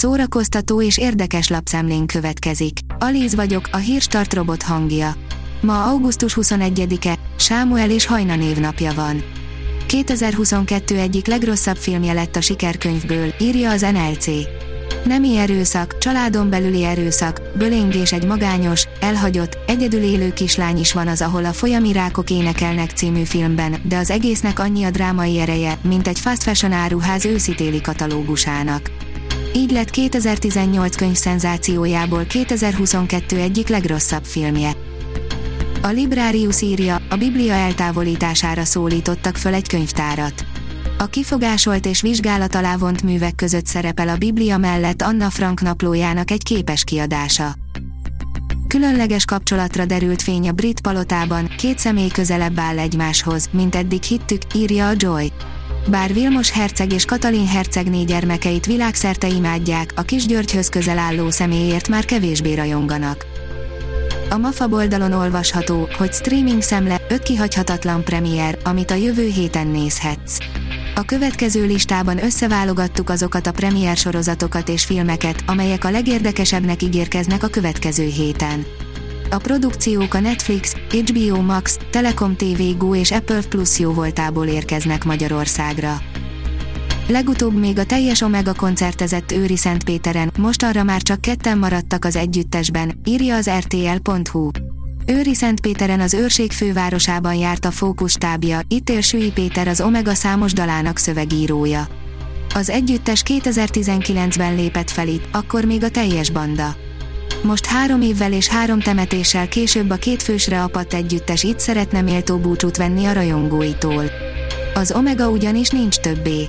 szórakoztató és érdekes lapszemlén következik. Alíz vagyok, a hírstart robot hangja. Ma augusztus 21-e, Sámuel és Hajna névnapja van. 2022 egyik legrosszabb filmje lett a sikerkönyvből, írja az NLC. Nemi erőszak, családon belüli erőszak, bölengés egy magányos, elhagyott, egyedül élő kislány is van az, ahol a folyami rákok énekelnek című filmben, de az egésznek annyi a drámai ereje, mint egy fast fashion áruház őszitéli katalógusának. Így lett 2018 könyv szenzációjából 2022 egyik legrosszabb filmje. A Librarius írja, a Biblia eltávolítására szólítottak föl egy könyvtárat. A kifogásolt és vizsgálat alá vont művek között szerepel a Biblia mellett Anna Frank naplójának egy képes kiadása. Különleges kapcsolatra derült fény a brit palotában, két személy közelebb áll egymáshoz, mint eddig hittük, írja a Joy. Bár Vilmos herceg és Katalin hercegné gyermekeit világszerte imádják, a kis Györgyhöz közel álló személyért már kevésbé rajonganak. A MAFA oldalon olvasható, hogy streaming szemle, 5 kihagyhatatlan premier, amit a jövő héten nézhetsz. A következő listában összeválogattuk azokat a premier sorozatokat és filmeket, amelyek a legérdekesebbnek ígérkeznek a következő héten. A produkciók a Netflix, HBO Max, Telekom TV Go és Apple Plus jóvoltából érkeznek Magyarországra. Legutóbb még a teljes Omega koncertezett Őri Szentpéteren, most arra már csak ketten maradtak az együttesben, írja az rtl.hu. Őri Szentpéteren az őrség fővárosában járt a Fókusz stábja, itt él Sui Péter az Omega számos dalának szövegírója. Az együttes 2019-ben lépett fel itt, akkor még a teljes banda. Most három évvel és három temetéssel később a két fősre apadt együttes itt szeretne méltó búcsút venni a rajongóitól. Az Omega ugyanis nincs többé.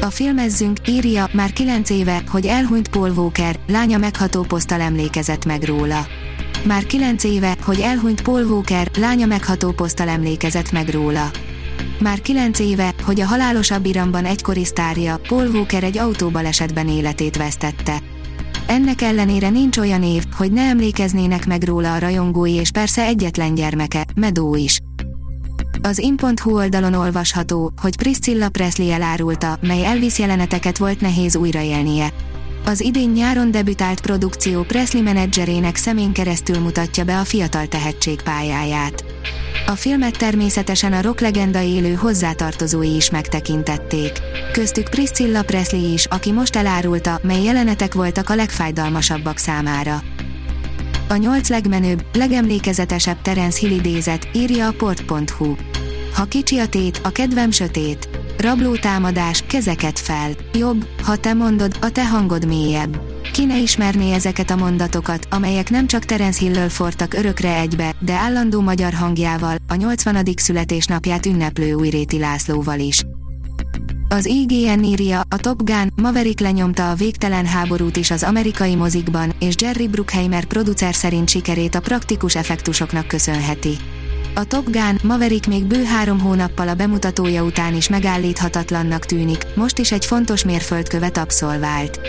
A filmezzünk, írja, már 9 éve, hogy elhunyt Paul Walker, lánya megható poszttal emlékezett meg róla. Már 9 éve, hogy elhunyt Paul Walker, lánya megható poszttal emlékezett meg róla. Már 9 éve, hogy a halálosabb Iramban egykori sztárja, Paul Walker egy autóbalesetben életét vesztette. Ennek ellenére nincs olyan év, hogy ne emlékeznének meg róla a rajongói és persze egyetlen gyermeke, Medó is. Az in.hu oldalon olvasható, hogy Priscilla Presley elárulta, mely Elvis jeleneteket volt nehéz újraélnie. Az idén nyáron debütált produkció Presley menedzserének szemén keresztül mutatja be a fiatal tehetség pályáját. A filmet természetesen a rock legenda élő hozzátartozói is megtekintették. Köztük Priscilla Presley is, aki most elárulta, mely jelenetek voltak a legfájdalmasabbak számára. A nyolc legmenőbb, legemlékezetesebb Terence Hill idézet, írja a port.hu. Ha kicsi a tét, a kedvem sötét. Rabló támadás, kezeket fel. Jobb, ha te mondod, a te hangod mélyebb. Ki ne ismerné ezeket a mondatokat, amelyek nem csak Terence Hillől fortak örökre egybe, de állandó magyar hangjával, a 80. születésnapját ünneplő Újréti Lászlóval is. Az IGN írja, a Top Gun, Maverick lenyomta a végtelen háborút is az amerikai mozikban, és Jerry Bruckheimer producer szerint sikerét a praktikus effektusoknak köszönheti. A Top Gun, Maverick még bő három hónappal a bemutatója után is megállíthatatlannak tűnik, most is egy fontos mérföldkövet abszolvált.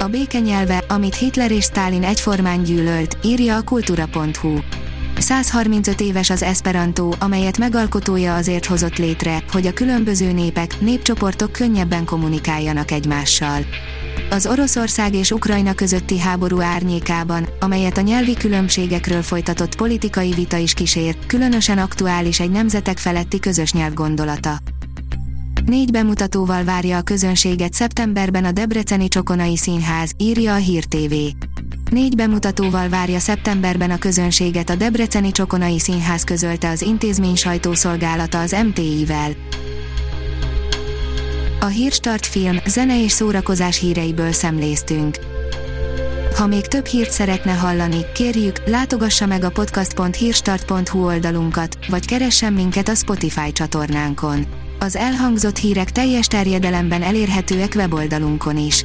A béke nyelve, amit Hitler és Stalin egyformán gyűlölt, írja a kultúra.hu. 135 éves az Esperanto, amelyet megalkotója azért hozott létre, hogy a különböző népek, népcsoportok könnyebben kommunikáljanak egymással. Az Oroszország és Ukrajna közötti háború árnyékában, amelyet a nyelvi különbségekről folytatott politikai vita is kísér, különösen aktuális egy nemzetek feletti közös nyelv gondolata. Négy bemutatóval várja a közönséget szeptemberben a Debreceni Csokonai Színház, írja a Hír TV. Négy bemutatóval várja szeptemberben a közönséget a Debreceni Csokonai Színház közölte az intézmény sajtószolgálata az MTI-vel. A Hírstart film, zene és szórakozás híreiből szemléztünk. Ha még több hírt szeretne hallani, kérjük, látogassa meg a podcast.hírstart.hu oldalunkat, vagy keressen minket a Spotify csatornánkon. Az elhangzott hírek teljes terjedelemben elérhetőek weboldalunkon is.